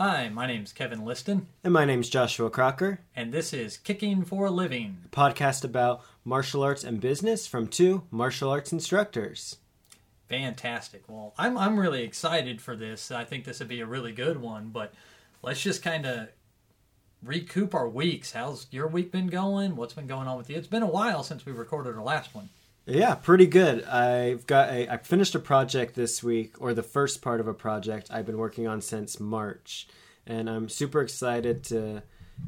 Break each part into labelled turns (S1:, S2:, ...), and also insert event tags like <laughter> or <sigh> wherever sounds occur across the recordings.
S1: Hi, my name's Kevin Liston,
S2: And my name's Joshua Crocker,
S1: and this is Kicking for a Living.
S2: a podcast about martial arts and business from two martial arts instructors.
S1: Fantastic. Well, I'm I'm really excited for this. I think this would be a really good one, but let's just kind of recoup our weeks. How's your week been going? What's been going on with you? It's been a while since we recorded our last one.
S2: Yeah, pretty good. I've got a I finished a project this week or the first part of a project I've been working on since March, and I'm super excited to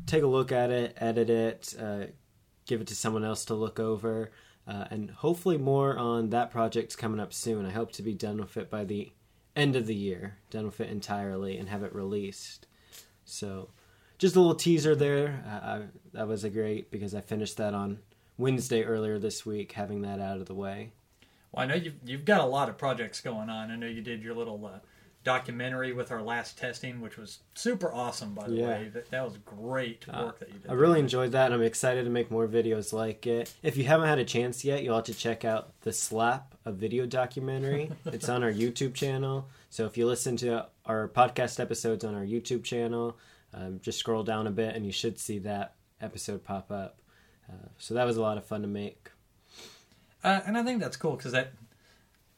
S2: take a look at it, edit it, uh, give it to someone else to look over, uh, and hopefully more on that project coming up soon. I hope to be done with it by the end of the year, done with it entirely, and have it released. So, just a little teaser there. Uh, I, that was a great because I finished that on Wednesday earlier this week, having that out of the way.
S1: Well, I know you've you've got a lot of projects going on. I know you did your little uh, documentary with our last testing, which was super awesome. By the
S2: Yeah.
S1: way, that, that was great work that you did.
S2: I really enjoyed that, and I'm excited to make more videos like it. If you haven't had a chance yet, you'll have to check out the Slap, a video documentary. <laughs> it's on our YouTube channel. So if you listen to our podcast episodes on our YouTube channel, um, just scroll down a bit, and you should see that episode pop up. Uh, so that was a lot of fun to make.
S1: Uh, and I think that's cool because that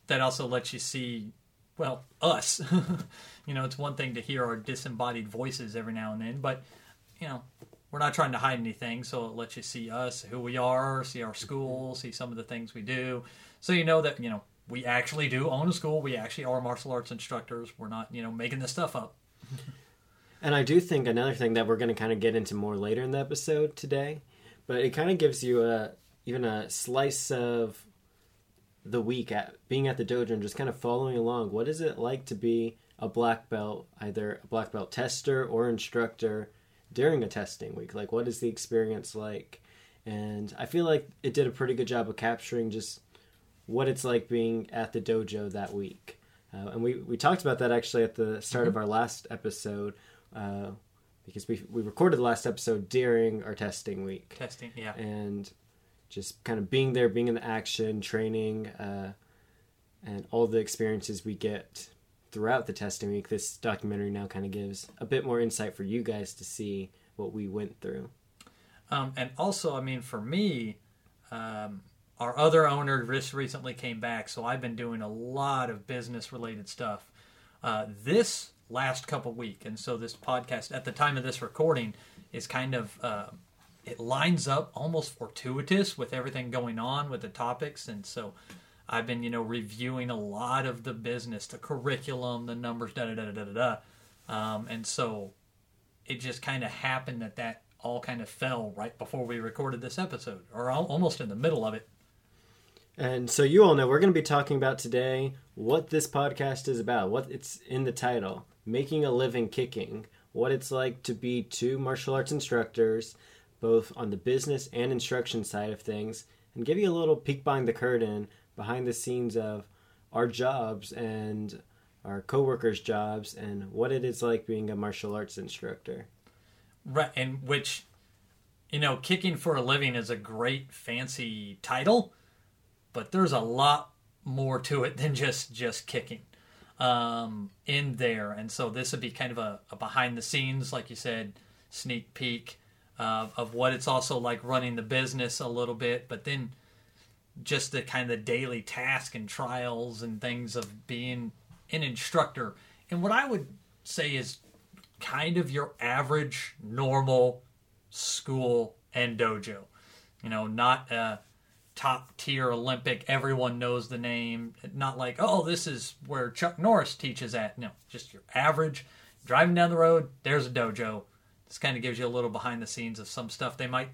S1: that also lets you see, well, us. <laughs> you know, it's one thing to hear our disembodied voices every now and then, but you know, we're not trying to hide anything, so it lets you see us, who we are, see our school, see some of the things we do, so you know that you know we actually do own a school. We actually are martial arts instructors. We're not you know making this stuff up. <laughs>
S2: And I do think another thing that we're going to kind of get into more later in the episode today, but it kind of gives you a even a slice of the week at being at the dojo and just kind of following along. What is it like to be a black belt, either a black belt tester or instructor during a testing week? Like, what is the experience like? And I feel like it did a pretty good job of capturing just what it's like being at the dojo that week. Uh, and we, we talked about that actually at the start of our last episode uh, because we, we recorded the last episode during our testing week
S1: Testing, yeah.
S2: and just kind of being there, being in the action, training, uh, and all the experiences we get throughout the testing week. This documentary now kind of gives a bit more insight for you guys to see what we went through.
S1: Um, and also, I mean, for me, um, our other owner just recently came back, so I've been doing a lot of business related stuff uh, this last couple week, and so this podcast at the time of this recording is kind of uh, it lines up almost fortuitous with everything going on with the topics, and so I've been you know reviewing a lot of the business, the curriculum, the numbers, da da da da da da, um, and so it just kind of happened that that all kind of fell right before we recorded this episode, or almost in the middle of it.
S2: And so you all know we're going to be talking about today what this podcast is about, what it's in the title, making a living kicking, what it's like to be two martial arts instructors, both on the business and instruction side of things, and give you a little peek behind the curtain, behind the scenes of our jobs and our coworkers' jobs and what it is like being a martial arts instructor.
S1: Right, and which, you know, kicking for a living is a great fancy title, but there's a lot more to it <laughs> than just just kicking um, in there. And so this would be kind of a, a behind the scenes, like you said, sneak peek uh, of what it's also like running the business a little bit, but then just the kind of daily task and trials and things of being an instructor. And what I would say is kind of your average normal school and dojo. You know, not a top tier Olympic, everyone knows the name. Not like, oh, this is where Chuck Norris teaches at. No, just your average. Driving down the road, there's a dojo. This kind of gives you a little behind the scenes of some stuff they might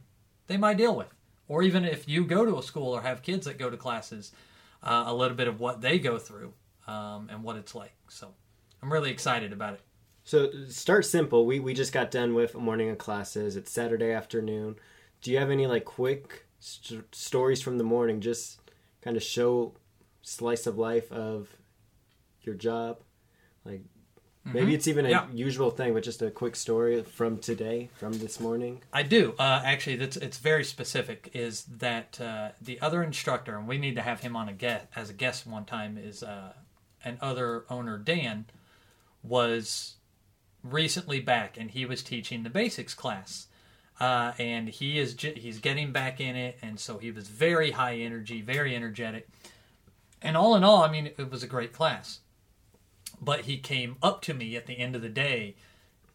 S1: they might deal with. Or even if you go to a school or have kids that go to classes, uh, a little bit of what they go through um, and what it's like. So I'm really excited about it.
S2: So start simple. We we just got done with a morning of classes. It's Saturday afternoon. Do you have any like quick st- stories from the morning? Just kind of show slice of life of your job. Like maybe it's even a
S1: Yeah.
S2: usual thing, but just a quick story from today, from this morning.
S1: I do. Uh, actually, that's it's very specific. Is that uh, the other instructor, and we need to have him on a guest as a guest one time. Is uh, an other owner Dan was recently back, and he was teaching the basics class. Uh, and he is he's getting back in it, and so he was very high energy, very energetic. And all in all, I mean, it was a great class. But he came up to me at the end of the day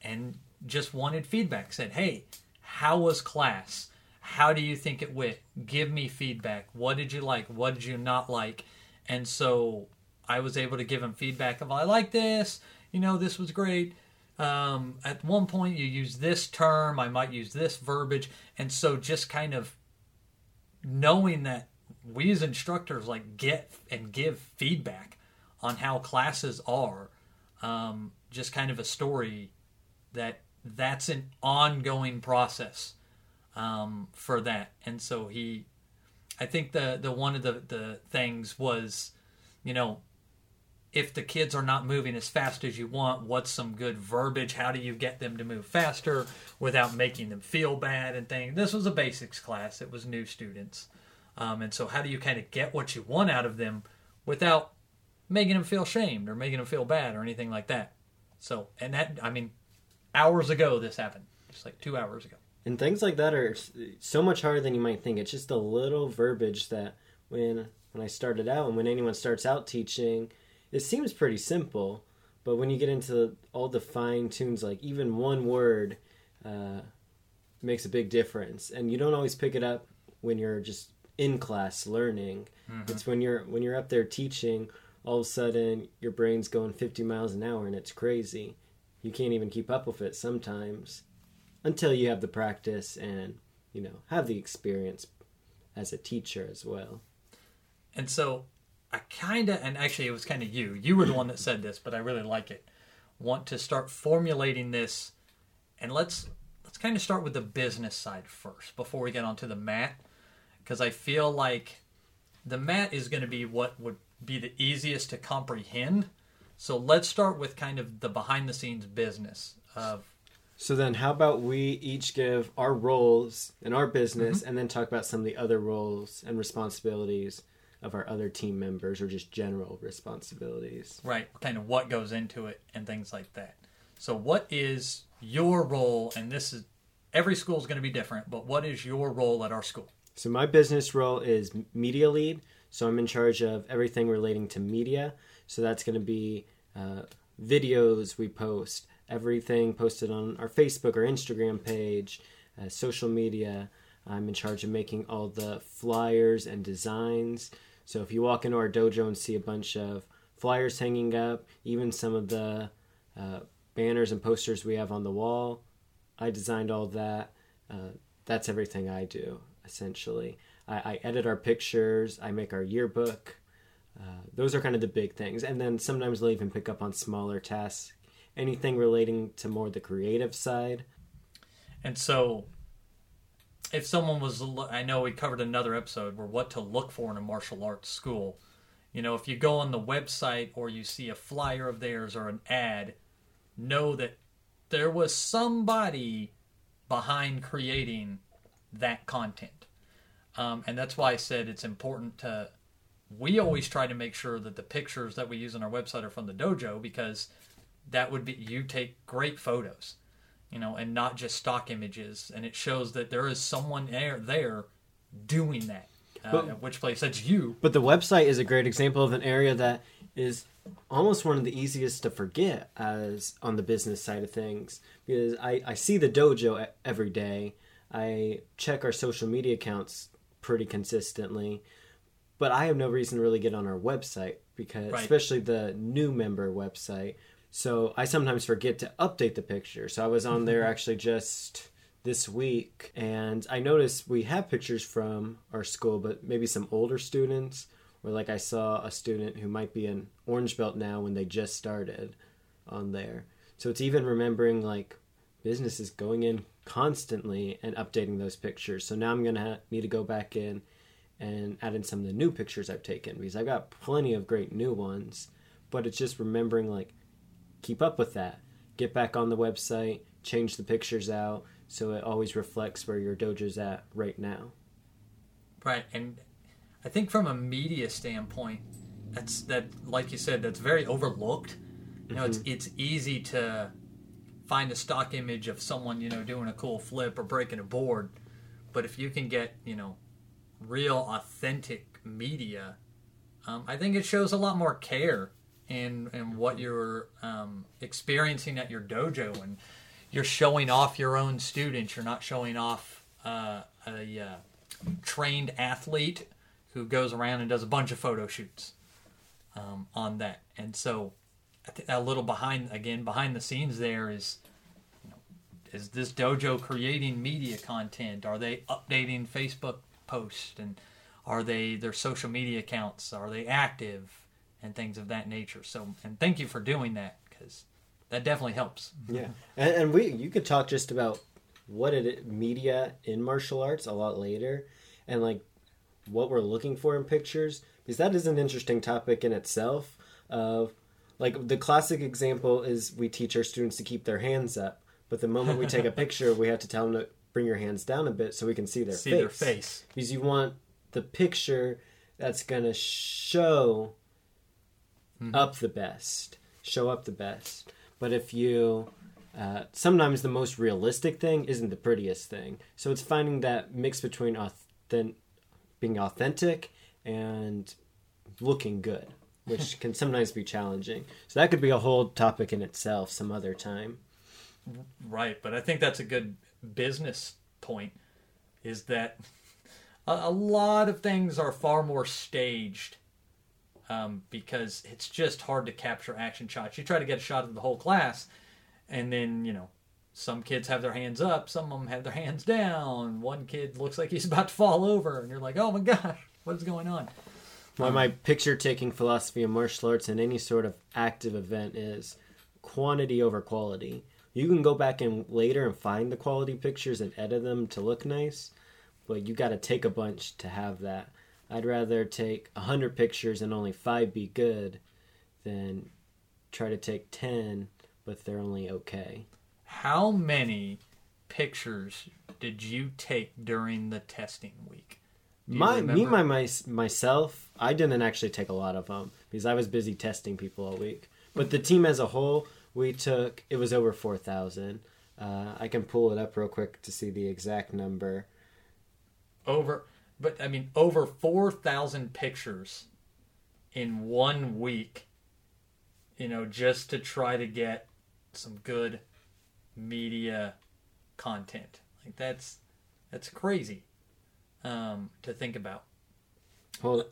S1: and just wanted feedback. Said, "Hey, how was class? How do you think it went? Give me feedback. What did you like? What did you not like?" And so I was able to give him feedback of, "I like this. You know, this was great." Um, at one point, you use this term. I might use this verbiage, and so just kind of knowing that we as instructors like get and give feedback on how classes are um, just kind of a story that that's an ongoing process um, for that and so he i think the the one of the the things was you know if the kids are not moving as fast as you want what's some good verbiage how do you get them to move faster without making them feel bad and things this was a basics class it was new students um, and so, how do you kind of get what you want out of them without making them feel shamed or making them feel bad or anything like that? So, and that, I mean, hours ago this happened, just like two hours ago.
S2: And things like that are so much harder than you might think. It's just a little verbiage that when when I started out and when anyone starts out teaching, it seems pretty simple, but when you get into all the fine tunes, like even one word uh, makes a big difference, and you don't always pick it up when you're just in class learning. Mm-hmm. It's when you're when you're up there teaching, all of a sudden your brain's going 50 miles an hour and it's crazy. You can't even keep up with it sometimes until you have the practice and, you know, have the experience as a teacher as well.
S1: And so I kind of and actually it was kind of you. You were the one that said this, but I really like it. Want to start formulating this and let's let's kind of start with the business side first before we get onto the mat because I feel like the mat is going to be what would be the easiest to comprehend. So let's start with kind of the behind the scenes business of.
S2: So then, how about we each give our roles in our business, mm-hmm. and then talk about some of the other roles and responsibilities of our other team members, or just general responsibilities.
S1: Right, kind of what goes into it and things like that. So, what is your role? And this is every school is going to be different, but what is your role at our school?
S2: So my business role is media lead. So I'm in charge of everything relating to media. So that's going to be uh, videos we post, everything posted on our Facebook or Instagram page, uh, social media. I'm in charge of making all the flyers and designs. So if you walk into our dojo and see a bunch of flyers hanging up, even some of the uh, banners and posters we have on the wall, I designed all that. Uh, that's everything I do essentially. I, I edit our pictures, I make our yearbook. Uh, those are kind of the big things. And then sometimes they'll even pick up on smaller tasks, anything relating to more the creative side.
S1: And so, if someone was, I know we covered another episode where what to look for in a martial arts school. You know, if you go on the website or you see a flyer of theirs or an ad, know that there was somebody behind creating that content. Um, and that's why I said it's important to. We always try to make sure that the pictures that we use on our website are from the dojo because that would be you take great photos, you know, and not just stock images, and it shows that there is someone there there doing that. Uh, but, which place that's you.
S2: But the website is a great example of an area that is almost one of the easiest to forget as on the business side of things because I, I see the dojo every day I check our social media accounts pretty consistently, but I have no reason to really get on our website because, right. especially the new member website. So I sometimes forget to update the picture. So I was on there mm-hmm. actually just this week, and I noticed we have pictures from our school, but maybe some older students. Or like I saw a student who might be an orange belt now when they just started on there. So it's even remembering like businesses going in constantly and updating those pictures. So now I'm going to ha- need to go back in and add in some of the new pictures I've taken because I've got plenty of great new ones. But it's just remembering, like, keep up with that. Get back on the website, change the pictures out so it always reflects where your dojo's at right now.
S1: Right. And I think from a media standpoint, that's that, like you said, that's very overlooked. You know, mm-hmm. it's it's easy to find a stock image of someone you know doing a cool flip or breaking a board, but if you can get you know real authentic media, um, I think it shows a lot more care in what you're um, experiencing at your dojo and you're showing off your own students. You're not showing off uh, a uh, trained athlete who goes around and does a bunch of photo shoots um, on that. And so, a little behind again behind the scenes there is, you know, is this dojo creating media content? Are they updating Facebook posts and are they their social media accounts? Are they active and things of that nature? So, and thank you for doing that because that definitely helps.
S2: Yeah, and, and we you could talk just about what it media in martial arts a lot later, and like what we're looking for in pictures because that is an interesting topic in itself. Of like the classic example is we teach our students to keep their hands up, but the moment we take a <laughs> picture, we have to tell them to bring your hands down a bit so we can see their
S1: See
S2: face.
S1: their face.
S2: because you want the picture that's gonna show up the best, show up the best. But if you uh, sometimes the most realistic thing isn't the prettiest thing, so it's finding that mix between authentic, being authentic and looking good, <laughs> which can sometimes be challenging. So that could be a whole topic in itself some other time.
S1: Right, but I think that's a good business point. Is that <laughs> a, a lot of things are far more staged um, because it's just hard to capture action shots. You try to get a shot of the whole class, and then you know some kids have their hands up, some of them have their hands down. One kid looks like he's <laughs> about to fall over, and you're like, "Oh my gosh, what is going on?"
S2: Why my picture taking philosophy of martial arts in any sort of active event is quantity over quality. You can go back and later and find the quality pictures and edit them to look nice, but you got to take a bunch to have that. I'd rather take a hundred pictures and only five be good than try to take ten, but they're only okay.
S1: How many pictures did you take during the testing week?
S2: My me my, my myself, I didn't actually take a lot of them because I was busy testing people all week. But the team as a whole, we took it was over four thousand. Uh, I can pull it up real quick to see the exact number.
S1: over but i mean over 4000 pictures in one week you know just to try to get some good media content. Like that's that's crazy um to think about.
S2: Hold,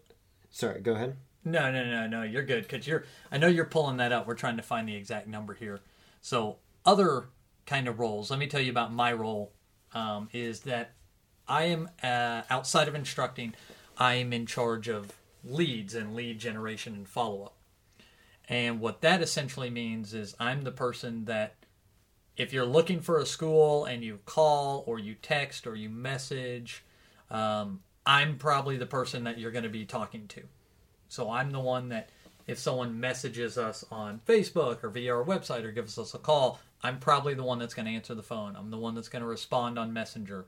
S2: sorry, go ahead.
S1: no no no no you're good because you're i know you're pulling that up. We're trying to find the exact number here. So other kind of roles let me tell you about my role um, is that i am uh, outside of instructing i am in charge of leads and lead generation and follow-up. And what that essentially means is i'm the person that if you're looking for a school and you call or you text or you message um, i'm probably the person that you're going to be talking to. So I'm the one that if someone messages us on Facebook or via our website or gives us a call, I'm probably the one that's going to answer the phone. I'm the one that's going to respond on Messenger,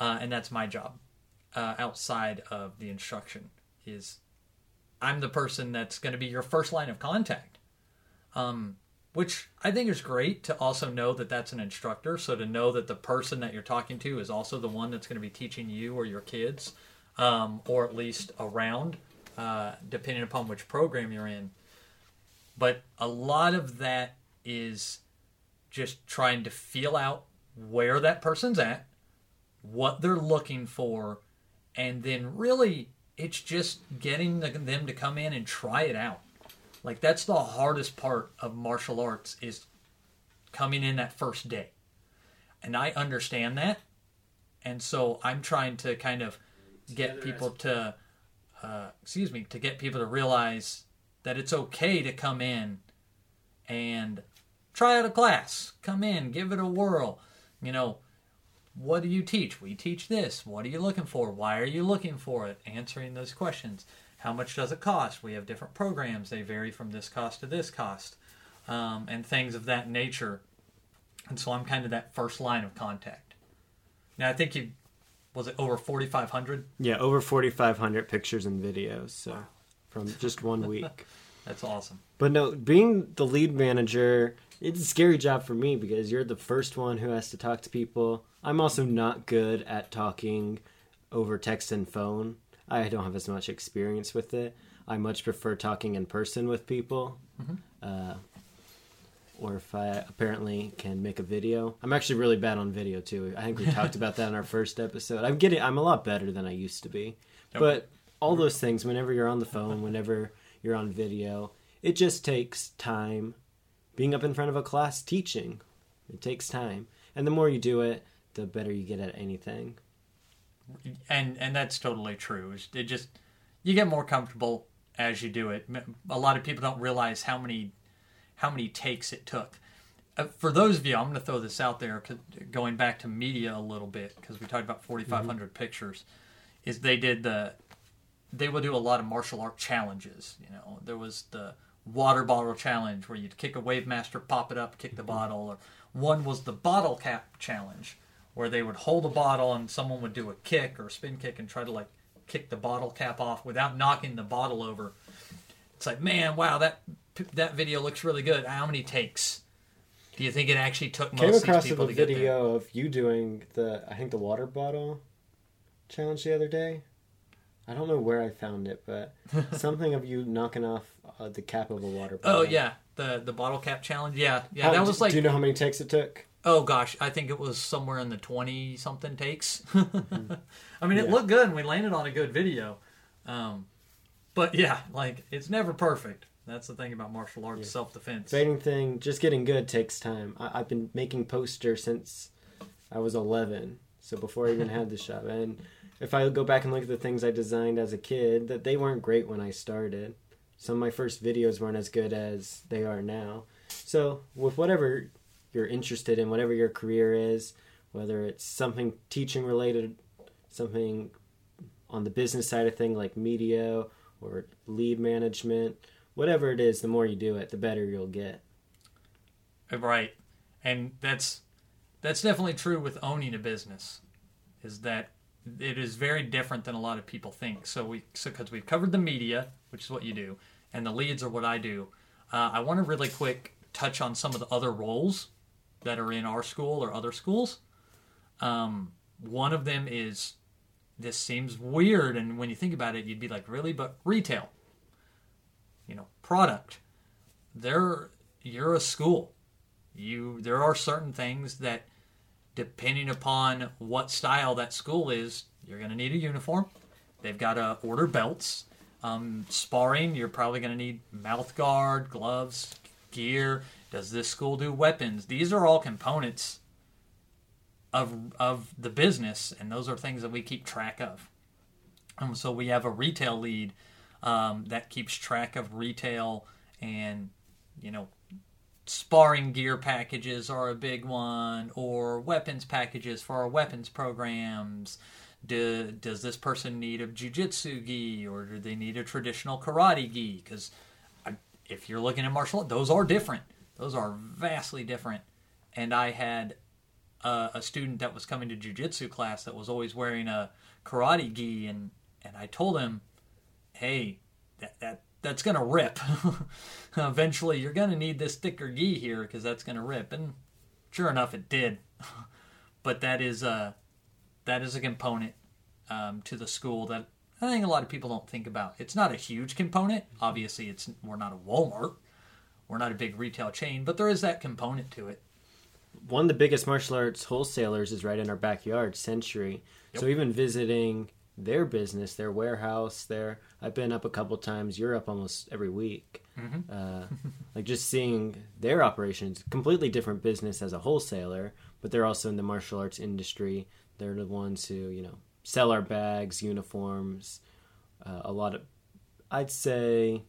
S1: uh, and that's my job uh, outside of the instruction. Is I'm the person that's going to be your first line of contact, um, which I think is great to also know that that's an instructor. So to know that the person that you're talking to is also the one that's going to be teaching you or your kids, um, or at least around uh, depending upon which program you're in. But a lot of that is just trying to feel out where that person's at, what they're looking for, and then really it's just getting the, them to come in and try it out. Like that's the hardest part of martial arts is coming in that first day. And I understand that. And so I'm trying to kind of get people to uh, excuse me, to get people to realize that it's okay to come in and try out a class. Come in, give it a whirl. You know, what do you teach? We teach this. What are you looking for? Why are you looking for it? Answering those questions. How much does it cost? We have different programs. They vary from this cost to this cost, um, and things of that nature. And so I'm kind of that first line of contact. Now I think you was it over 4,500?
S2: Yeah, over 4,500 pictures and videos. So from just one <laughs> week.
S1: That's awesome.
S2: But no, being the lead manager it's a scary job for me because you're the first one who has to talk to people. I'm also not good at talking over text and phone. I don't have as much experience with it. I much prefer talking in person with people. Uh, or if I apparently can make a video. I'm actually really bad on video too. I think we talked about that in our first episode. I'm getting I'm a lot better than I used to be.
S1: Yep.
S2: But all those things whenever you're on the phone, whenever you're on video, it just takes time being up in front of a class teaching. It takes time. And the more you do it, the better you get at anything.
S1: and and that's totally true. It just you get more comfortable as you do it. A lot of people don't realize how many how many takes it took. Uh, for those of you, I'm going to throw this out there. going back to media a little bit because we talked about 4,500 pictures. Is they did the they would do a lot of martial art challenges. You know, there was the water bottle challenge where you'd kick a wave master, pop it up, kick the bottle, or one was the bottle cap challenge where they would hold a bottle and someone would do a kick or a spin kick and try to like kick the bottle cap off without knocking the bottle over. It's like, man, wow, that that video looks really good. How many takes do you think it actually took most
S2: Came
S1: of these
S2: across
S1: people
S2: a
S1: to
S2: video of you doing the I think the water bottle challenge the other day. I don't know where I found it, but <laughs> something of you knocking off uh, the cap of a water bottle.
S1: Oh yeah, the the bottle cap challenge. Yeah, yeah,
S2: How-
S1: that was like
S2: Do you know how many takes it took?
S1: Oh gosh, I think it was somewhere in the twenty something takes. <laughs> I mean, it looked good, and we landed on a good video. Um, but yeah, like it's never perfect. That's the thing about martial arts,
S2: Yeah.
S1: self defense.
S2: Same thing. Just getting good takes time. I, I've been making posters since I was 11, so before I even had the <laughs> shop. And if I go back and look at the things I designed as a kid, that they weren't great when I started. Some of my first videos weren't as good as they are now. So with whatever you're interested in, whatever your career is, whether it's something teaching related, something on the business side of thing like media or lead management, whatever it is, the more you do it, the better you'll get.
S1: Right, and that's that's definitely true with owning a business. Is that it is very different than a lot of people think. So we so because we've covered the media, which is what you do, and the leads are what I do. Uh, I want to really quick touch on some of the other roles that are in our school or other schools. Um, one of them is this seems weird, and when you think about it, you'd be like, really? But retail, you know, product. There, you're a school. You there are certain things that, depending upon what style that school is, you're going to need a uniform. They've got to order belts. Um, sparring, you're probably going to need mouth guard, gloves, gear. Does this school do weapons? These are all components of of the business, and those are things that we keep track of. Um, so we have a retail lead um, that keeps track of retail, and you know, sparring gear packages are a big one, or weapons packages for our weapons programs. Do, does this person need a jujitsu gi, or do they need a traditional karate gi? Because if you're looking at martial art, those are different. Those are vastly different. And I had uh, a student that was coming to jujitsu class that was always wearing a karate gi, and and I told him, hey, that that that's gonna rip. <laughs> Eventually, you're gonna need this thicker gi here because that's gonna rip. And sure enough, it did. <laughs> but that is a that is a component um, to the school that I think a lot of people don't think about. It's not a huge component. Obviously, it's we're not a Walmart. We're not a big retail chain, but there is that component to it.
S2: One of the biggest martial arts wholesalers is right in our backyard, Century. So even visiting their business, their warehouse, there, I've been up a couple times. You're up almost every week. Uh, like just seeing their operations, completely different business as a wholesaler, but they're also in the martial arts industry. They're the ones who you know sell our bags, uniforms, uh, a lot of. I'd say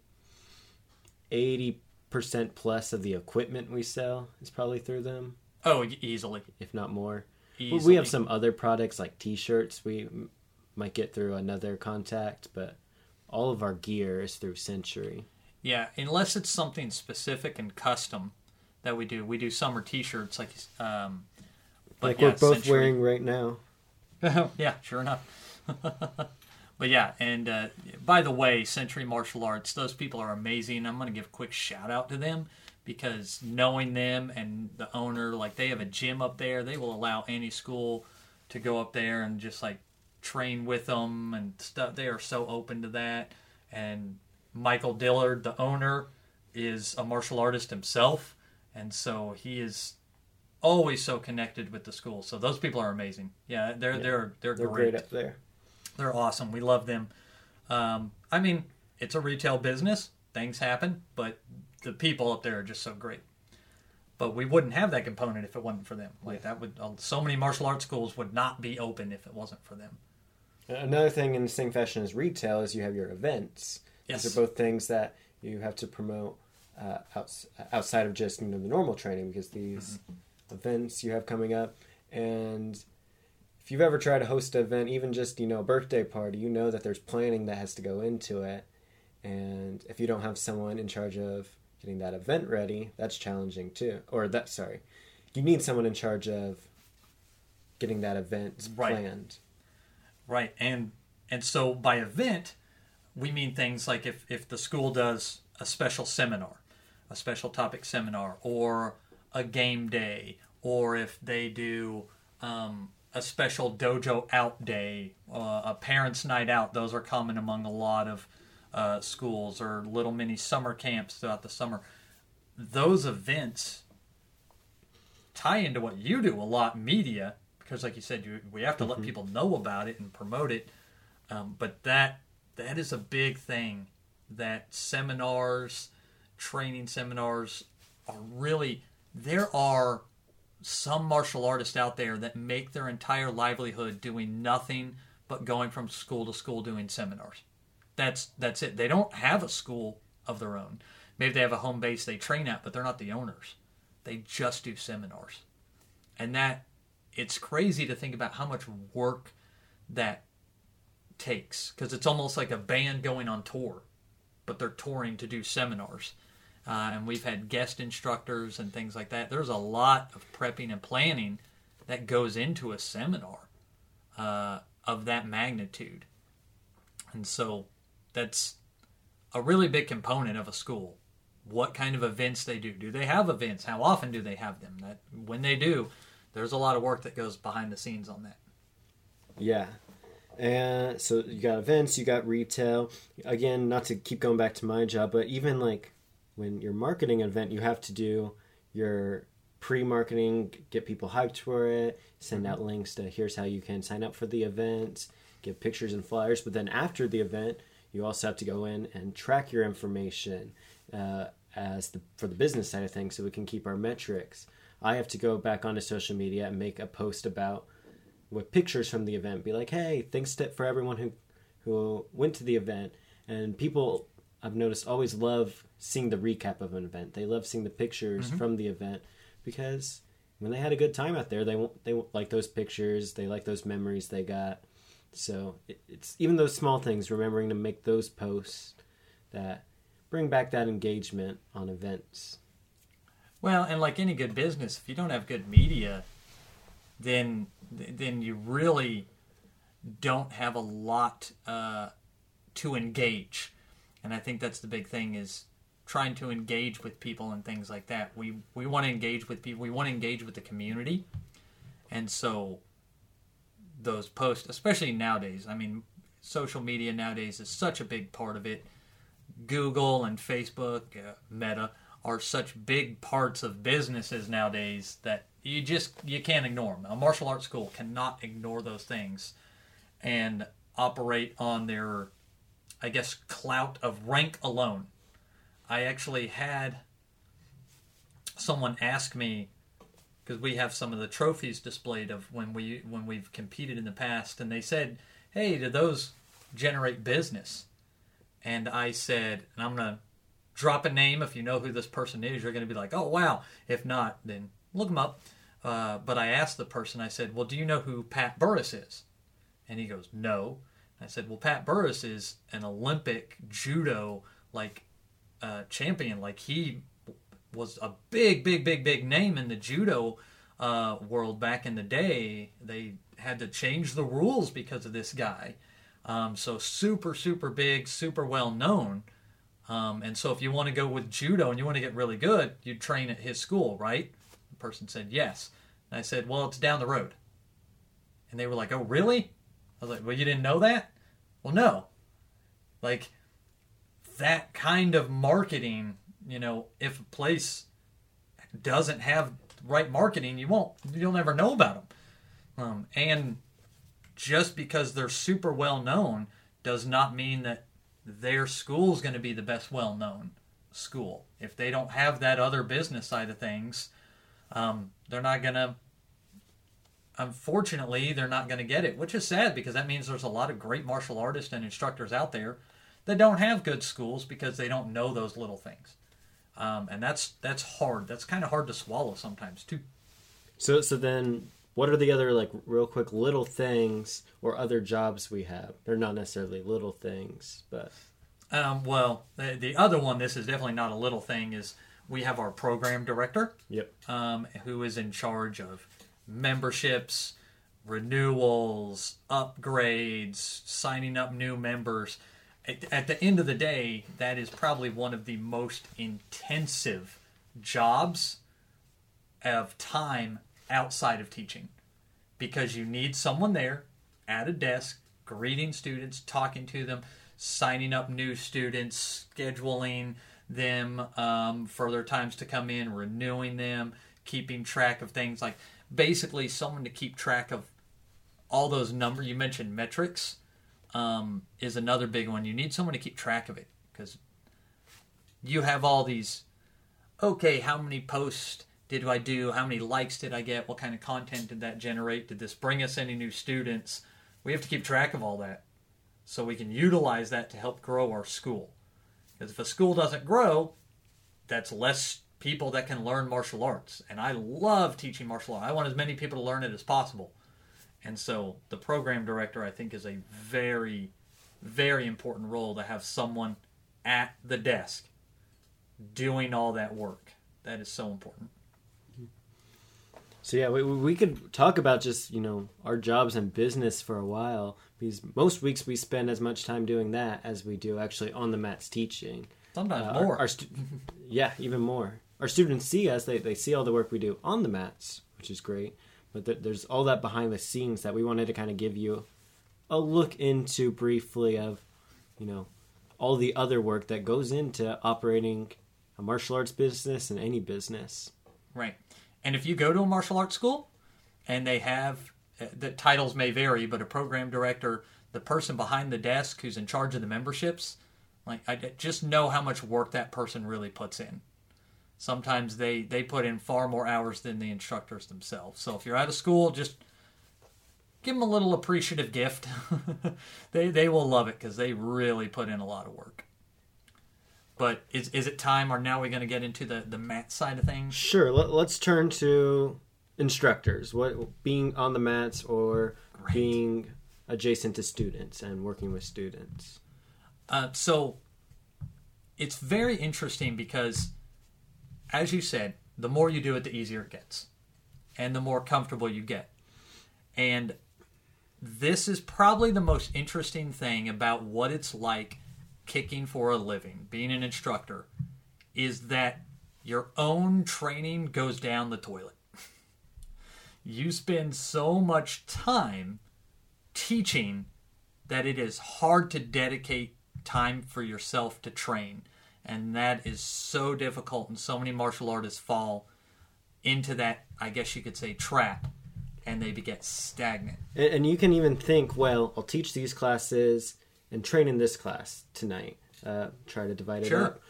S2: eighty percent plus of the equipment we sell is probably through them
S1: Oh, easily.
S2: if not more. We-
S1: Easily.
S2: We have some other products like T-shirts. We m- might get through another contact, but all of our gear is through Century.
S1: Yeah, unless it's something specific and custom that we do. We do summer T-shirts, like um, but
S2: like
S1: yeah,
S2: we're both
S1: Century-
S2: wearing right now.
S1: Oh, <laughs> yeah, sure enough. <laughs> but yeah, and uh, by the way, Century Martial Arts, those people are amazing. I'm going to give a quick shout out to them because knowing them and the owner, like they have a gym up there, they will allow any school to go up there and just like train with them and stuff. They are so open to that. And Michael Dillard, the owner, is a martial artist himself, and so he is always so connected with the school. So those people are amazing. Yeah, they're
S2: Yeah.
S1: they're they're,
S2: They're
S1: great.
S2: great up there.
S1: They're awesome. We love them. Um, I mean, it's a retail business. Things happen, but the people up there are just so great. But we wouldn't have that component if it wasn't for them. Like that would uh, so many martial arts schools would not be open if it wasn't for them.
S2: Another thing in the same fashion as retail is you have your events.
S1: Yes.
S2: These are both things that you have to promote uh, outs- outside of just you know the normal training because these events you have coming up and if you've ever tried to host an event even just you know a birthday party you know that there's planning that has to go into it. And if you don't have someone in charge of getting that event ready that's challenging too. Or that sorry you need someone in charge of getting that event
S1: Right.
S2: planned.
S1: Right, and and so by event, we mean things like if if the school does a special seminar, a special topic seminar, or a game day, or if they do um, a special dojo out day, uh, a parents' night out. Those are common among a lot of uh, schools, or little mini summer camps throughout the summer. Those events tie into what you do a lot, media, because like you said, you, we have to let people know about it and promote it. Um, but that that is a big thing. That seminars, training seminars, are really there are some martial artists out there that make their entire livelihood doing nothing but going from school to school doing seminars. That's that's it. They don't have a school of their own. Maybe they have a home base they train at, but they're not the owners. They just do seminars. And that it's crazy to think about how much work that takes because it's almost like a band going on tour, but they're touring to do seminars. Uh, and we've had guest instructors and things like that. There's a lot of prepping and planning that goes into a seminar uh, of that magnitude. And so that's a really big component of a school. What kind of events they do? Do they have events? How often do they have them? That when they do, there's a lot of work that goes behind the scenes on that.
S2: Yeah. And so you got events, you got retail. Again, not to keep going back to my job, but even like when you're marketing an event, you have to do your pre-marketing, get people hyped for it, send out links to here's how you can sign up for the event, give pictures and flyers. But then after the event, you also have to go in and track your information uh, as the for the business side of things, so we can keep our metrics. I have to go back onto social media and make a post about with pictures from the event. Be like, hey, thanks to, for everyone who who went to the event. And people I've noticed always love seeing the recap of an event. They love seeing the pictures from the event because when they had a good time out there, they won't- they won't like those pictures. They like those memories they got. So it, it's even those small things. Remembering to make those posts that bring back that engagement on events.
S1: Well, and like any good business, if you don't have good media, then then you really don't have a lot uh, to engage. And I think that's the big thing is trying to engage with people and things like that. We we want to engage with people. We want to engage with the community, and so those posts, especially nowadays. I mean, social media nowadays is such a big part of it. Google and Facebook, uh, Meta are such big parts of businesses nowadays that you just you can't ignore them. A martial arts school cannot ignore those things and operate on their, I guess, clout of rank alone. I actually had someone ask me because we have some of the trophies displayed of when we when we've competed in the past, and they said, "Hey, do those generate business?" And I said, and I'm gonna drop a name. If you know who this person is, you're gonna be like, "Oh wow!" If not, then look them up. Uh, but I asked the person. I said, "Well, do you know who Pat Burris is?" And he goes, "No." I said, "Well, Pat Burris is an Olympic judo like uh, champion. Like he was a big, big, big, big name in the judo uh, world back in the day. They had to change the rules because of this guy. Um, so super, super big, super well known. Um, and so if you want to go with judo and you want to get really good, you train at his school, right? The person said yes. And I said, well, it's down the road. And they were like, oh, really? I was like, well, you didn't know that? Well, no. Like that kind of marketing, you know, if a place doesn't have right marketing, you won't, you'll never know about them. Um, and just because they're super well known does not mean that their school's going to be the best well known school. If they don't have that other business side of things, um, they're not going to. Unfortunately, they're not going to get it, which is sad because that means there's a lot of great martial artists and instructors out there that don't have good schools because they don't know those little things, um, and that's that's hard. That's kind of hard to swallow sometimes too.
S2: So so then what are the other like real quick little things or other jobs we have? They're not necessarily little things, but
S1: Um, well, the, the other one, this is definitely not a little thing, is we have our program director,
S2: yep.
S1: um, who is in charge of memberships, renewals, upgrades, signing up new members. At, at the end of the day, that is probably one of the most intensive jobs of time outside of teaching because you need someone there at a desk greeting students, talking to them, signing up new students, scheduling them um, for their times to come in, renewing them, keeping track of things like basically someone to keep track of all those numbers. You mentioned metrics um, is another big one. You need someone to keep track of it because you have all these. Okay, how many posts did I do? How many likes did I get? What kind of content did that generate? Did this bring us any new students? We have to keep track of all that so we can utilize that to help grow our school. Because if a school doesn't grow, that's less people that can learn martial arts. And I love teaching martial arts. I want as many people to learn it as possible. And so the program director, I think, is a very, very important role to have someone at the desk doing all that work. That is so important.
S2: So yeah, we, we could talk about just you know our jobs and business for a while because most weeks we spend as much time doing that as we do actually on the mats teaching.
S1: Sometimes
S2: Uh,
S1: more.
S2: Our, our stu- <laughs> yeah, even more. Our students see us; they they see all the work we do on the mats, which is great. But th- there's all that behind the scenes that we wanted to kind of give you a look into briefly of, you know, all the other work that goes into operating a martial arts business and any business.
S1: Right. And if you go to a martial arts school and they have uh, the titles may vary, but a program director, the person behind the desk who's in charge of the memberships, like I just know how much work that person really puts in. Sometimes they they put in far more hours than the instructors themselves. So if you're out of school, just give them a little appreciative gift. <laughs> they they will love it because they really put in a lot of work. But is is it time, or now we're going to get into the the mat side of things?
S2: Sure. Let, let's turn to instructors. What being on the mats or
S1: Great.
S2: being adjacent to students and working with students.
S1: Uh, so it's very interesting because, as you said, the more you do it, the easier it gets, and the more comfortable you get. And this is probably the most interesting thing about what it's like kicking for a living, being an instructor, is that your own training goes down the toilet. <laughs> You spend so much time teaching that it is hard to dedicate time for yourself to train. And that is so difficult, and so many martial artists fall into that, I guess you could say, trap, and they get stagnant.
S2: And, and you can even think, well, I'll teach these classes and train in this class tonight. Uh, try to divide it
S1: Sure.
S2: up.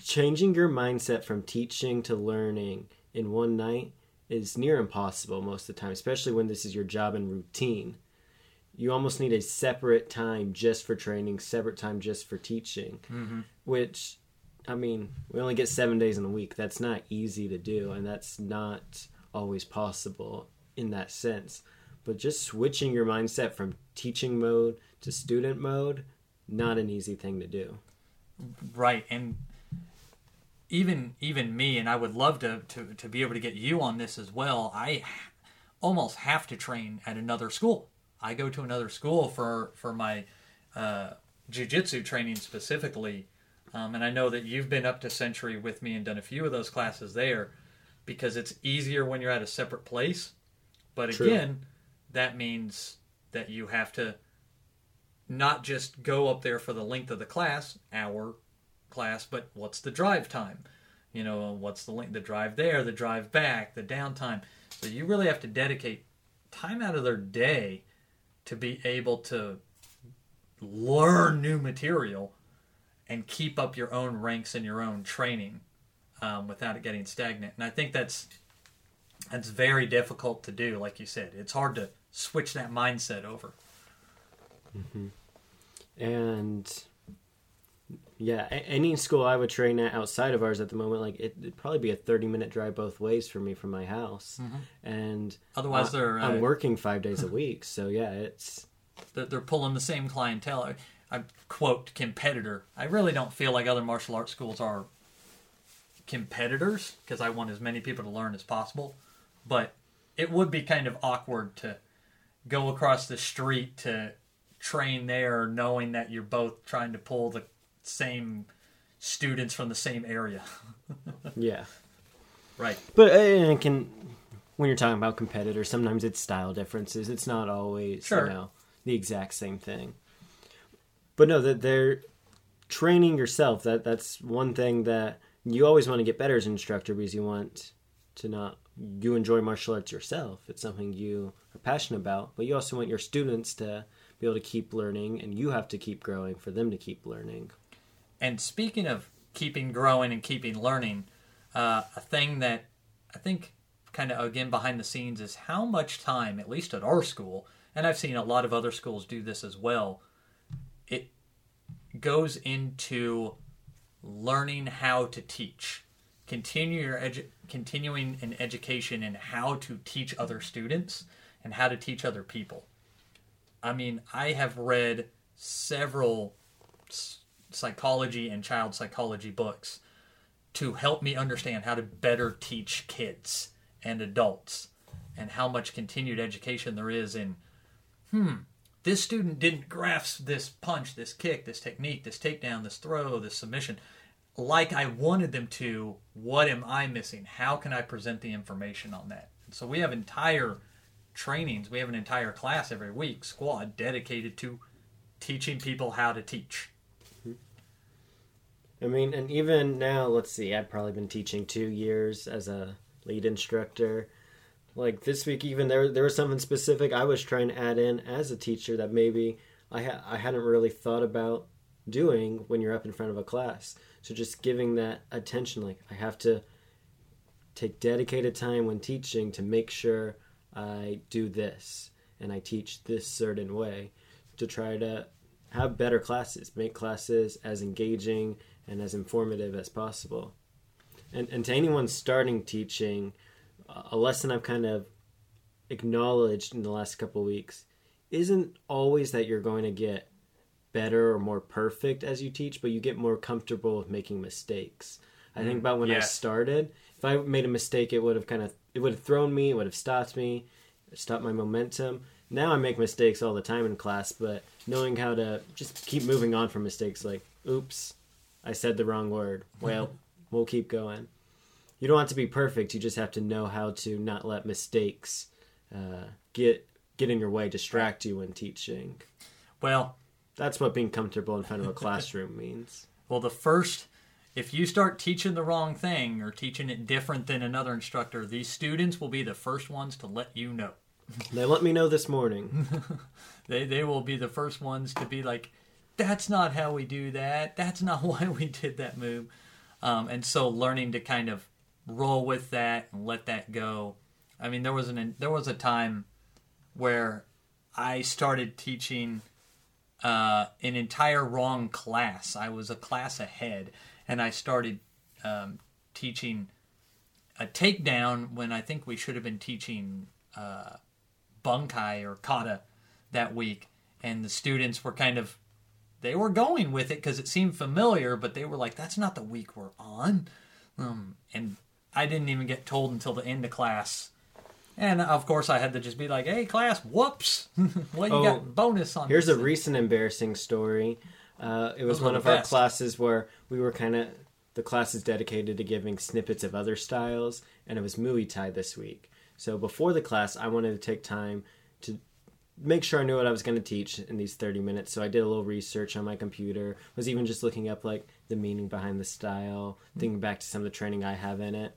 S2: Changing your mindset from teaching to learning in one night is near impossible most of the time, especially when this is your job and routine. You almost need a separate time just for training, separate time just for teaching, which, I mean, we only get seven days in a week. That's not easy to do, and that's not always possible in that sense. But just switching your mindset from teaching mode to student mode, not an easy thing to do.
S1: Right, and even even me, and I would love to, to, to be able to get you on this as well. I almost have to train at another school. I go to another school for for my uh, jujitsu training specifically Um, and I know that you've been up to Century with me and done a few of those classes there because it's easier when you're at a separate place. But
S2: True.
S1: again, that means that you have to not just go up there for the length of the class, hour class, but what's the drive time? You know, what's the length, the drive there, the drive back, the downtime. So you really have to dedicate time out of their day to be able to learn new material and keep up your own ranks and your own training um, without it getting stagnant. And I think that's that's very difficult to do. Like you said, it's hard to switch that mindset over.
S2: And yeah, a- any school I would train at outside of ours at the moment, like it, it'd probably be a thirty-minute drive both ways for me from my house. And
S1: Otherwise,
S2: I-
S1: they're, uh,
S2: I'm working five days a week, so yeah, it's
S1: They're, they're pulling the same clientele. I, quote competitor. I really don't feel like other martial arts schools are competitors because I want as many people to learn as possible. But it would be kind of awkward to go across the street to train there knowing that you're both trying to pull the same students from the same area. <laughs>
S2: yeah.
S1: Right.
S2: But uh, can when you're talking about competitors, sometimes it's style differences. It's not always
S1: Sure.
S2: you know the exact same thing. But no, that they're training yourself. That that's one thing that you always want to get better as an instructor because you want to not you enjoy martial arts yourself. It's something you are passionate about, but you also want your students to be able to keep learning, and you have to keep growing for them to keep learning.
S1: And speaking of keeping growing and keeping learning, uh, a thing that I think kind of again behind the scenes is how much time, at least at our school, and I've seen a lot of other schools do this as well, goes into learning how to teach. Continue your edu- continuing in education and how to teach other students and how to teach other people. I mean, I have read several psychology and child psychology books to help me understand how to better teach kids and adults and how much continued education there is in hmm this student didn't grasp this punch this kick this technique this takedown this throw this submission like i wanted them to what am i missing? How can i present the information on that? So we have entire trainings we have an entire class every week squad dedicated to teaching people how to teach.
S2: I mean, and even now, let's see, I've probably been teaching two years as a lead instructor. Like this week, even there there was something specific I was trying to add in as a teacher that maybe I ha- I hadn't really thought about doing when you're up in front of a class. So just giving that attention, like I have to take dedicated time when teaching to make sure I do this and I teach this certain way to try to have better classes, make classes as engaging and as informative as possible. And, and to anyone starting teaching, a lesson I've kind of acknowledged in the last couple of weeks isn't always that you're going to get better or more perfect as you teach, but you get more comfortable with making mistakes. I think mm, about when I started, if I made a mistake, it would have kind of it would have thrown me, it would have stopped me, stopped my momentum. Now I make mistakes all the time in class, but knowing how to just keep moving on from mistakes, like, oops, I said the wrong word. Well, <laughs> we'll keep going. You don't have to be perfect. You just have to know how to not let mistakes uh, get get in your way, distract you when teaching.
S1: well
S2: That's what being comfortable in front of a classroom <laughs> means.
S1: Well, the first, if you start teaching the wrong thing or teaching it different than another instructor, these students will be the first ones to let you know. <laughs>
S2: They let me know this morning. <laughs>
S1: They, they will be the first ones to be like, that's not how we do that. That's not why we did that move. Um, and so learning to kind of roll with that and let that go. I mean, there was an there was a time where I started teaching uh, an entire wrong class. I was a class ahead, and I started um, teaching a takedown when I think we should have been teaching uh, bunkai or kata that week, and the students were kind of they were going with it because it seemed familiar, but they were like, "That's not the week we're on," um, and I didn't even get told until the end of class. And of course, I had to just be like, "Hey, class, whoops! <laughs> well, you
S2: Oh,
S1: got bonus on."
S2: Here's a
S1: this."
S2: recent embarrassing story. Uh, it was
S1: Those
S2: one of our classes where we were kind of the class is dedicated to giving snippets of other styles, and it was Muay Thai this week. So before the class, I wanted to take time to make sure I knew what I was going to teach in these 30 minutes. So I did a little research on my computer. Was even just looking up like the meaning behind the style, thinking back to some of the training I have in it.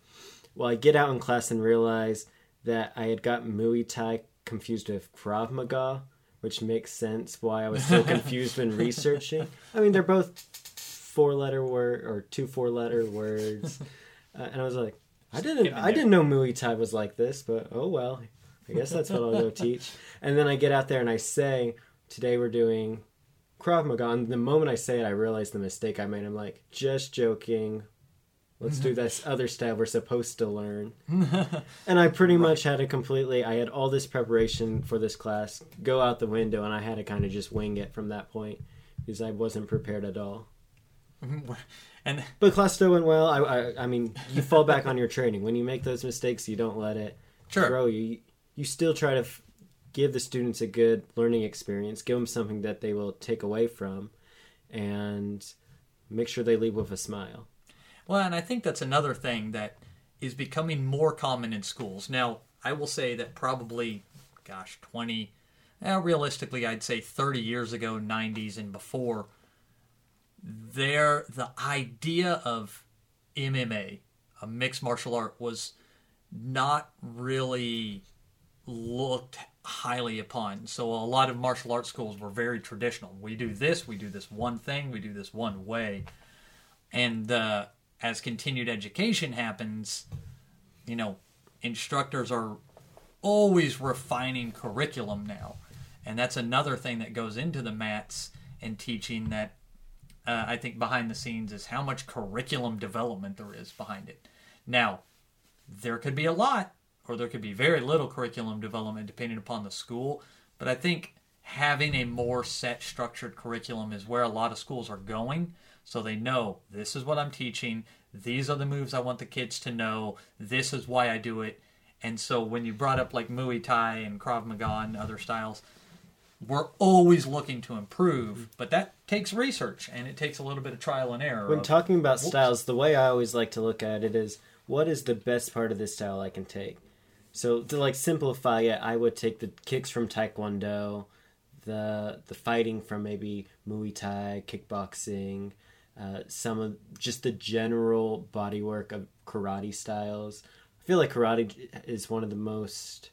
S2: Well, I get out in class and realize that I had got Muay Thai confused with Krav Maga, which makes sense why I was so <laughs> confused when researching. I mean, they're both four letter word or two four letter words, <laughs> uh, and I was like, I didn't, I didn't know Muay Thai was like this, but oh well. I guess that's what I'll go teach. And then I get out there and I say, today we're doing Krav Maga. And the moment I say it, I realize the mistake I made. I'm like, just joking. Let's do this other style we're supposed to learn. <laughs> and I pretty much had to completely, I had all this preparation for this class go out the window and I had to kind of just wing it from that point because I wasn't prepared at all. Mm-hmm. <laughs>
S1: and
S2: But class still went well. I, I, I mean, you fall back on your training. When you make those mistakes, you don't let it
S1: Sure.
S2: throw you. You still try to f- give the students a good learning experience, give them something that they will take away from, and make sure they leave with a smile.
S1: Well, and I think that's another thing that is becoming more common in schools. Now, I will say that probably, gosh, 20, eh, realistically, I'd say 30 years ago, 90s and before, there, the idea of MMA, a mixed martial art, was not really looked highly upon. So a lot of martial arts schools were very traditional. We do this, we do this one thing, we do this one way. And uh, as continued education happens, you know, instructors are always refining curriculum now. And that's another thing that goes into the mats and teaching that uh, I think behind the scenes is how much curriculum development there is behind it. Now, there could be a lot or there could be very little curriculum development depending upon the school, but I think having a more set structured curriculum is where a lot of schools are going so they know this is what I'm teaching, these are the moves I want the kids to know, this is why I do it. And so when you brought up like Muay Thai and Krav Maga and other styles, we're always looking to improve, mm-hmm. but that takes research and it takes a little bit of trial and error.
S2: When
S1: of-
S2: talking about
S1: Whoops.
S2: styles, the way I always like to look at it is what is the best part of this style I can take. So to like simplify it, I would take the kicks from Taekwondo, the the fighting from maybe Muay Thai, kickboxing, uh, some of just the general bodywork of karate styles. I feel like karate is one of the most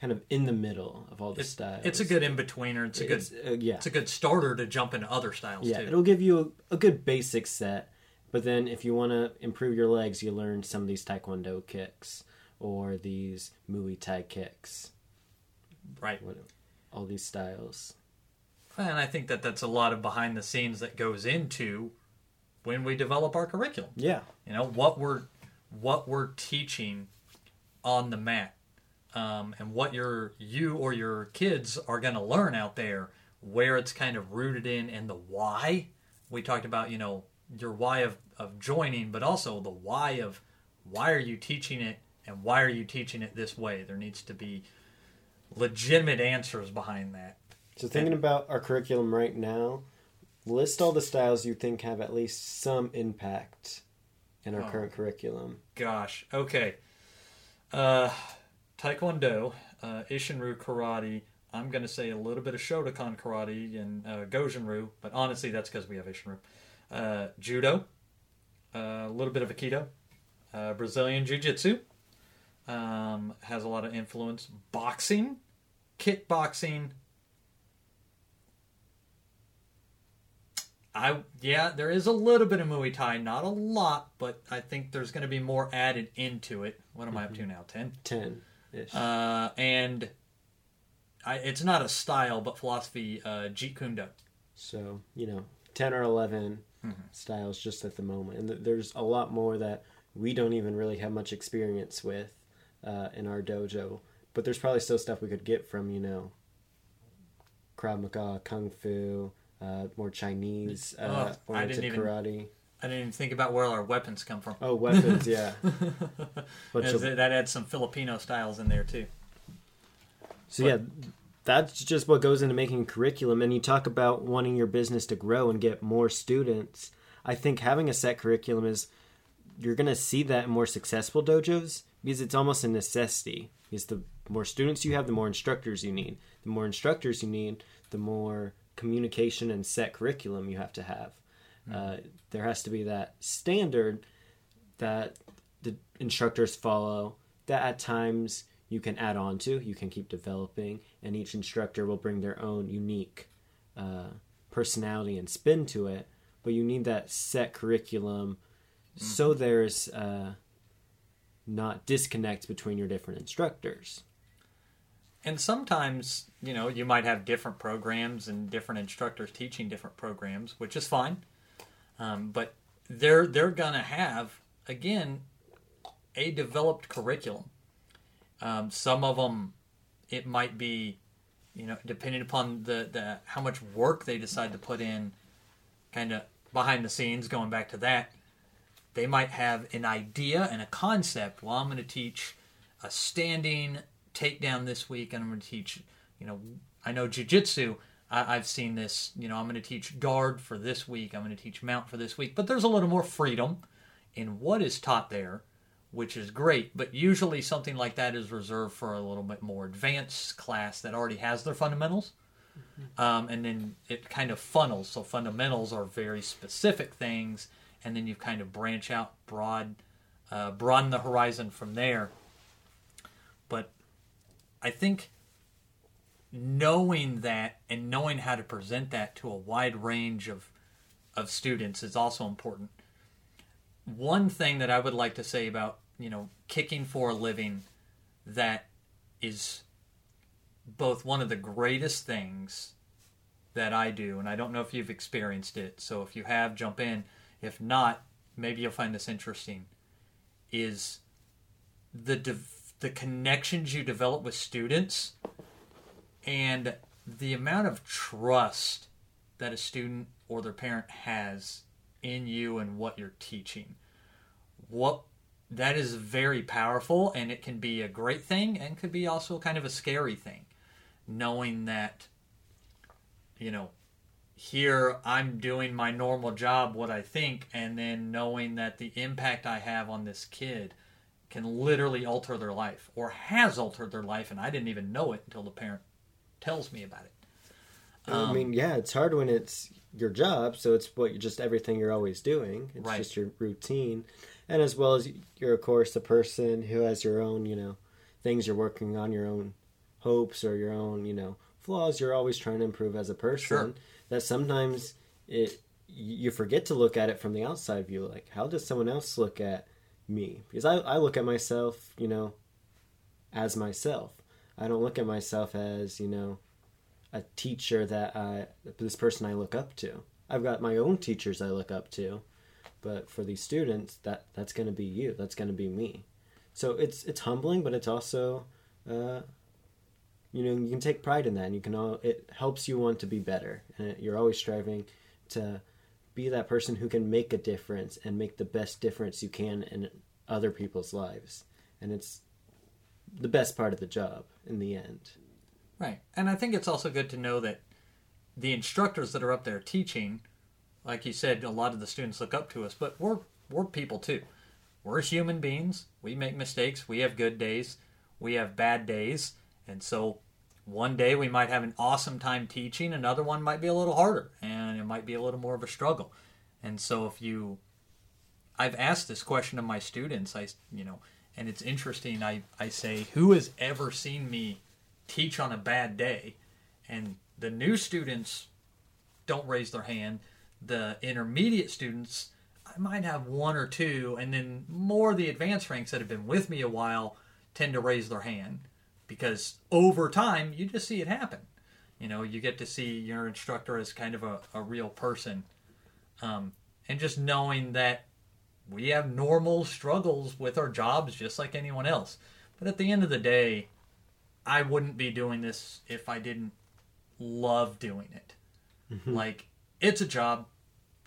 S2: kind of in the middle of all the
S1: it's,
S2: styles.
S1: it's a good in betweener. It's a good
S2: It's, uh, yeah.
S1: it's a good starter to jump into other styles
S2: Yeah,
S1: too.
S2: it'll give you a, a good basic set. But then if you want to improve your legs, you learn some of these taekwondo kicks or these Muay Thai kicks.
S1: Right.
S2: What, all these styles.
S1: And I think that that's a lot of behind the scenes that goes into when we develop our curriculum.
S2: Yeah.
S1: You know what we're what we're teaching on the mat, um, and what your you or your kids are going to learn out there. Where it's kind of rooted in and the why. We talked about you know your why of of joining, but also the why of why are you teaching it and why are you teaching it this way. There needs to be legitimate answers behind that.
S2: So thinking about our curriculum right now, list all the styles you think have at least some impact in our
S1: Oh.
S2: current curriculum.
S1: Gosh. Okay. Uh, Taekwondo, uh, Isshin-ryu karate. I'm gonna say a little bit of Shotokan karate and uh, Goju-ryu, but honestly, that's because we have Isshin-ryu. Uh, judo, uh, a little bit of Aikido, uh, Brazilian Jiu Jitsu um, has a lot of influence. Boxing, kickboxing. I yeah, there is a little bit of Muay Thai, not a lot, but I think there's going to be more added into it. What am I up to now? Ten.
S2: 10.
S1: Uh, and I, it's not a style, but philosophy. Uh, Jeet Kune Do.
S2: So, you know, 10 or 11 styles just at the moment. And th- there's a lot more that we don't even really have much experience with uh, in our dojo. But there's probably still stuff we could get from, you know, Krav Maga, Kung Fu, uh, more Chinese,
S1: Oh,
S2: uh,
S1: I
S2: oriented
S1: even-
S2: karate.
S1: I didn't even think about where our weapons come from.
S2: Oh, weapons, yeah. <laughs> Of-
S1: that adds some Filipino styles in there too.
S2: so, yeah, that's just what goes into making curriculum. And you talk about wanting your business to grow and get more students. I think having a set curriculum is you're going to see that in more successful dojos because it's almost a necessity. Because the more students you have, the more instructors you need. The more instructors you need, the more communication and set curriculum you have to have. Mm-hmm. Uh, there has to be that standard that the instructors follow that at times you can add on to, you can keep developing, and each instructor will bring their own unique uh, personality and spin to it. But you need that set curriculum mm-hmm. so there's uh, not disconnect between your different instructors.
S1: And sometimes, you know, you might have different programs and different instructors teaching different programs, which is fine. Um, but they're they're gonna have again a developed curriculum. Um, some of them, it might be, you know, depending upon the, the how much work they decide to put in, kind of behind the scenes. Going back to that, they might have an idea and a concept. Well, I'm going to teach a standing takedown this week, and I'm going to teach, you know, I know jujitsu. I, I've seen this. You know, I'm going to teach guard for this week. I'm going to teach mount for this week. But there's a little more freedom in what is taught there which is great. But usually something like that is reserved for a little bit more advanced class that already has their fundamentals. Mm-hmm. Um, and then it kind of funnels. So fundamentals are very specific things, and then you kind of branch out, broad, uh, broaden the horizon from there. But I think knowing that and knowing how to present that to a wide range of of students is also important. One thing that I would like to say about you know, kicking for a living that is both one of the greatest things that I do, and I don't know if you've experienced it. So if you have, jump in. If not, maybe you'll find this interesting. Is the de- the connections you develop with students and the amount of trust that a student or their parent has in you and what you're teaching. What that is very powerful and it can be a great thing and could be also kind of a scary thing knowing that you know here I'm doing my normal job what I think and then knowing that the impact I have on this kid can literally alter their life or has altered their life and I didn't even know it until the parent tells me about it.
S2: Um, I mean, yeah, it's hard when it's your job, so it's what just everything you're always doing. It's
S1: right.
S2: just your routine and as well as you're of course a person who has your own you know things you're working on your own hopes or your own you know flaws you're always trying to improve as a person
S1: sure.
S2: That sometimes it you forget to look at it from the outside view like how does someone else look at me? Because I, I look at myself you know as myself. I don't look at myself as you know a teacher that i this person i look up to. I've got my own teachers i look up to but for these students that that's going to be you. That's going to be me. So it's it's humbling but it's also uh, you know you can take pride in that and you can all it helps you want to be better and you're always striving to be that person who can make a difference and make the best difference you can in other people's lives and it's the best part of the job in the end
S1: right and i think it's also good to know that the instructors that are up there teaching like you said, a lot of the students look up to us, but we're we're people too. We're human beings. We make mistakes. We have good days. We have bad days. And so one day we might have an awesome time teaching, another one might be a little harder and it might be a little more of a struggle. And so if you I've asked this question of my students, I you know, and it's interesting. I I say, "Who has ever seen me teach on a bad day?" And the new students don't raise their hand the intermediate students, I might have one or two, and then more of the advanced ranks that have been with me a while tend to raise their hand because over time you just see it happen. You know, you get to see your instructor as kind of a, a real person. Um, and just knowing that we have normal struggles with our jobs just like anyone else. But at the end of the day, I wouldn't be doing this if I didn't love doing it. Mm-hmm. Like, it's a job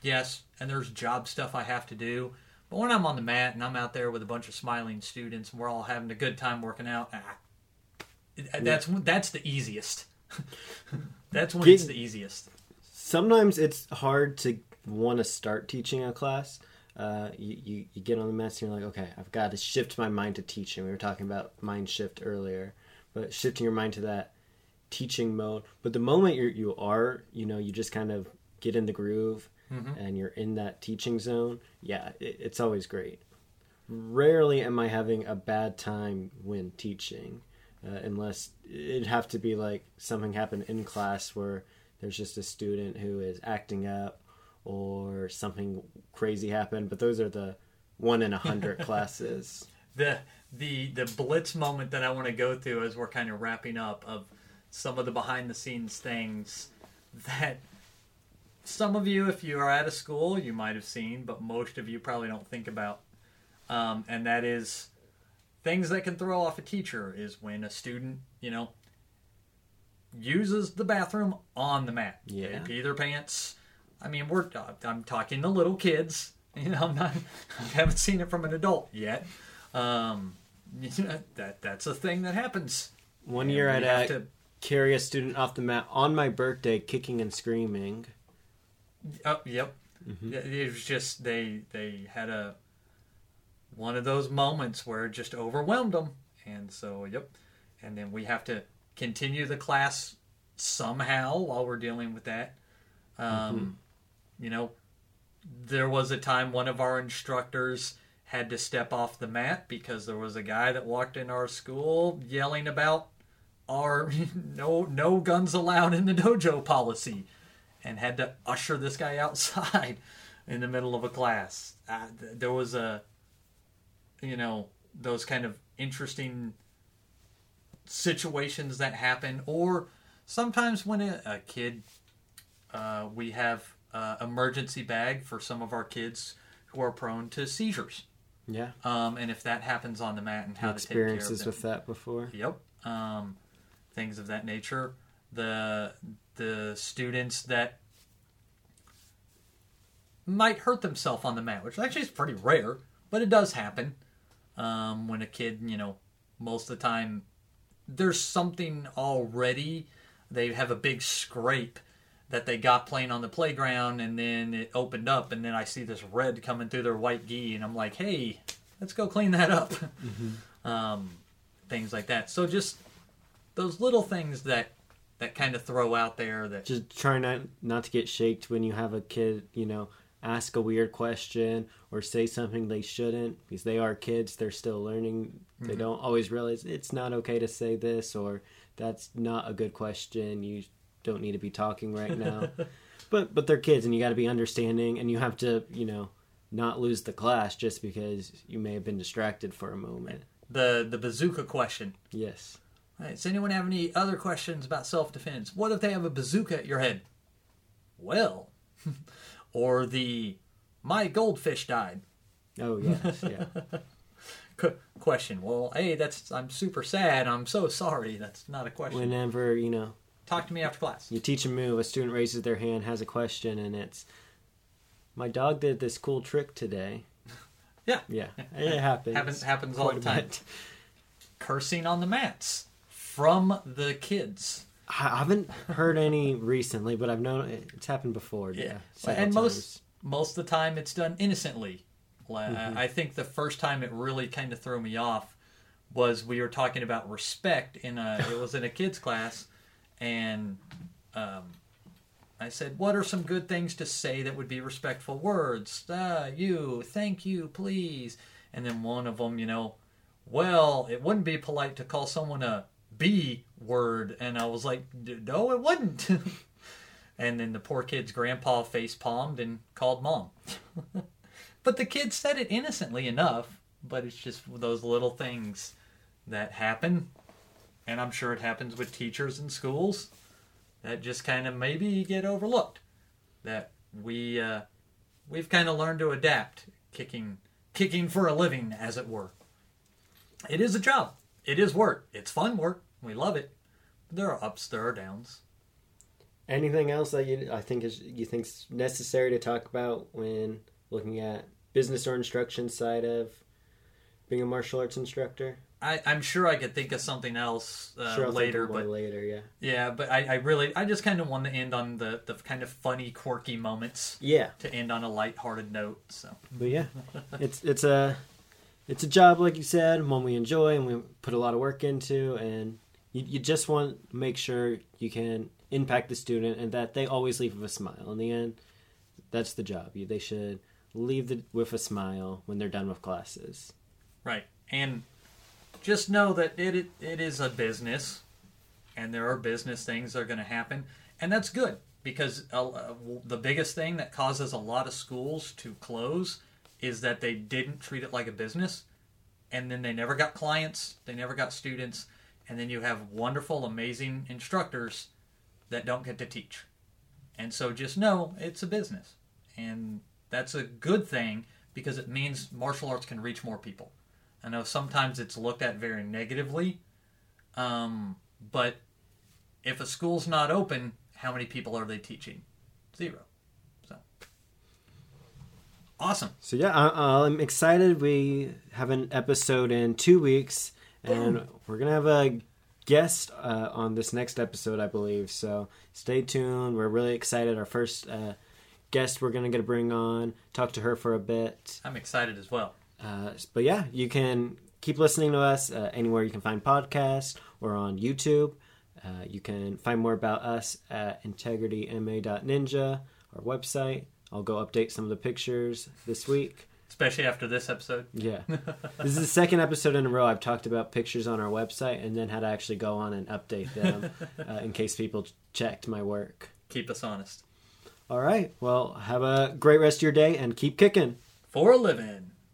S1: yes, and there's job stuff I have to do. But when I'm on the mat and I'm out there with a bunch of smiling students and we're all having a good time working out, ah, that's that's the easiest. <laughs> That's when
S2: Get-
S1: it's the easiest.
S2: Sometimes it's hard to want to start teaching a class. Uh, you, you, you get on the mess and you're like, okay, I've got to shift my mind to teaching. We were talking about mind shift earlier, but shifting your mind to that teaching mode. But the moment you you are, you know, you just kind of get in the groove and you're in that teaching zone. Yeah, it, it's always great. Rarely am I having a bad time when teaching, uh, unless it'd have to be like something happened in class where there's just a student who is acting up or something crazy happened. But those are the one in a hundred <laughs> classes.
S1: the the the blitz moment that I want to go through as we're kind of wrapping up of some of the behind the scenes things that some of you, if you are at a school, you might have seen, but most of you probably don't think about. Um, and that is things that can throw off a teacher is when a student, you know, uses the bathroom on the mat.
S2: Yeah.
S1: They pee their pants. I mean, we're I'm talking to little kids. <laughs> You know, I'm not. <laughs> I haven't seen it from an adult yet. Um, <laughs> you know, that that's a thing that happens.
S2: One year I'd
S1: have
S2: uh, carry a student off the mat on my birthday, kicking and screaming.
S1: Oh, yep.
S2: Mm-hmm.
S1: It was just they they had a one of those moments where it just overwhelmed them, and so yep. And then we have to continue the class somehow while we're dealing with that. Um,
S2: Mm-hmm.
S1: You know, there was a time one of our instructors had to step off the mat because there was a guy that walked in our school yelling about our <laughs> no no guns allowed in the dojo policy and had to usher this guy <laughs> outside in the middle of a class. Uh, there was a, you know, those kind of interesting situations that happen, or sometimes when a, a kid, uh, we have uh, emergency bag for some of our kids who are prone to seizures.
S2: Yeah,
S1: Um, and if that happens on the mat and how to take care of
S2: experiences with that before.
S1: Yep. Um, things of that nature. The the students that might hurt themselves on the mat, which actually is pretty rare, but it does happen. Um, when a kid, you know, most of the time there's something already. They have a big scrape that they got playing on the playground, and then it opened up, and then I see this red coming through their white gi, and I'm like, hey, let's go clean that up. <laughs> um, things like that. So just those little things that that kind of throw out there that
S2: Just try not not to get shaked when you have a kid, you know, ask a weird question or say something they shouldn't because they are kids. They're still learning. They
S1: Mm-hmm.
S2: don't always realize it's not okay to say this or that's not a good question. You don't need to be talking right <laughs> now. but but they're kids and you got to be understanding and you have to, you know, not lose the class just because you may have been distracted for a moment.
S1: the the bazooka question.
S2: Yes.
S1: All right, does anyone have any other questions about self defense? What if they have a bazooka at your head? Well, <laughs> or the my goldfish died
S2: Oh yes, yeah. <laughs>
S1: Qu- question. Well, hey, that's I'm super sad. I'm so sorry. That's not a question.
S2: Whenever, you know,
S1: Talk to me after class.
S2: You teach a move, a student raises their hand, has a question, and it's, my dog did this cool trick today. <laughs>
S1: Yeah,
S2: Yeah, it happens.
S1: happens happens all the time. Cursing on the mats from the kids.
S2: I haven't heard any recently, but I've known it's happened before. Yeah,
S1: Yeah, and most
S2: times.
S1: most of the time it's done innocently.
S2: Mm-hmm.
S1: I think the first time it really kind of threw me off was we were talking about respect in a it was in a kids class, and um, I said, "What are some good things to say that would be respectful words? Ah, you, thank you, please." And then one of them, you know, well, it wouldn't be polite to call someone a B word, and I was like, "No, it wouldn't." <laughs> And then the poor kid's grandpa face palmed and called mom. <laughs> but the kid said it innocently enough, but it's just those little things that happen. And I'm sure it happens with teachers in schools that just kind of maybe get overlooked. That we uh, we've kind of learned to adapt, kicking kicking for a living, as it were. It is a job. It is work. It's fun work. We love it. But There are ups, there are downs.
S2: Anything else that you I think is you think's necessary to talk about when looking at business or instruction side of being a martial arts instructor?
S1: I, I'm sure I could think of something else uh,
S2: Sure,
S1: later, but
S2: later, yeah.
S1: yeah, but I, I really, I just kind of want to end on the, the kind of funny, quirky moments
S2: Yeah,
S1: to end on a lighthearted note. So
S2: but yeah, <laughs> it's it's a it's a job like you said, one we enjoy and we put a lot of work into, and you, you just want to make sure you can impact the student and that they always leave with a smile. In the end, that's the job. You, they should leave the, with a smile when they're done with classes.
S1: right, and just know that it it, it is a business, and there are business things that are going to happen, and that's good because uh, uh, the biggest thing that causes a lot of schools to close is that they didn't treat it like a business, and then they never got clients, they never got students, and then you have wonderful, amazing instructors that don't get to teach. And so just know it's a business. And that's a good thing because it means martial arts can reach more people. I know sometimes it's looked at very negatively, um, but if a school's not open, how many people are they teaching? Zero. So awesome.
S2: So yeah, I, I'm excited. We have an episode in two weeks, and we're gonna have a guest uh, on this next episode, I believe. So stay tuned. We're really excited. Our first uh, guest we're gonna get to bring on, talk to her for a bit.
S1: I'm excited as well.
S2: Uh, but yeah, you can keep listening to us uh, anywhere you can find podcasts or on YouTube. Uh, you can find more about us at integrityma.ninja, our website. I'll go update some of the pictures this week.
S1: Especially after this episode.
S2: Yeah. <laughs> this is the second episode in a row I've talked about pictures on our website and then had to actually go on and update them <laughs> uh, in case people checked my work.
S1: Keep us honest.
S2: All right. Well, have a great rest of your day and keep kicking.
S1: For a living.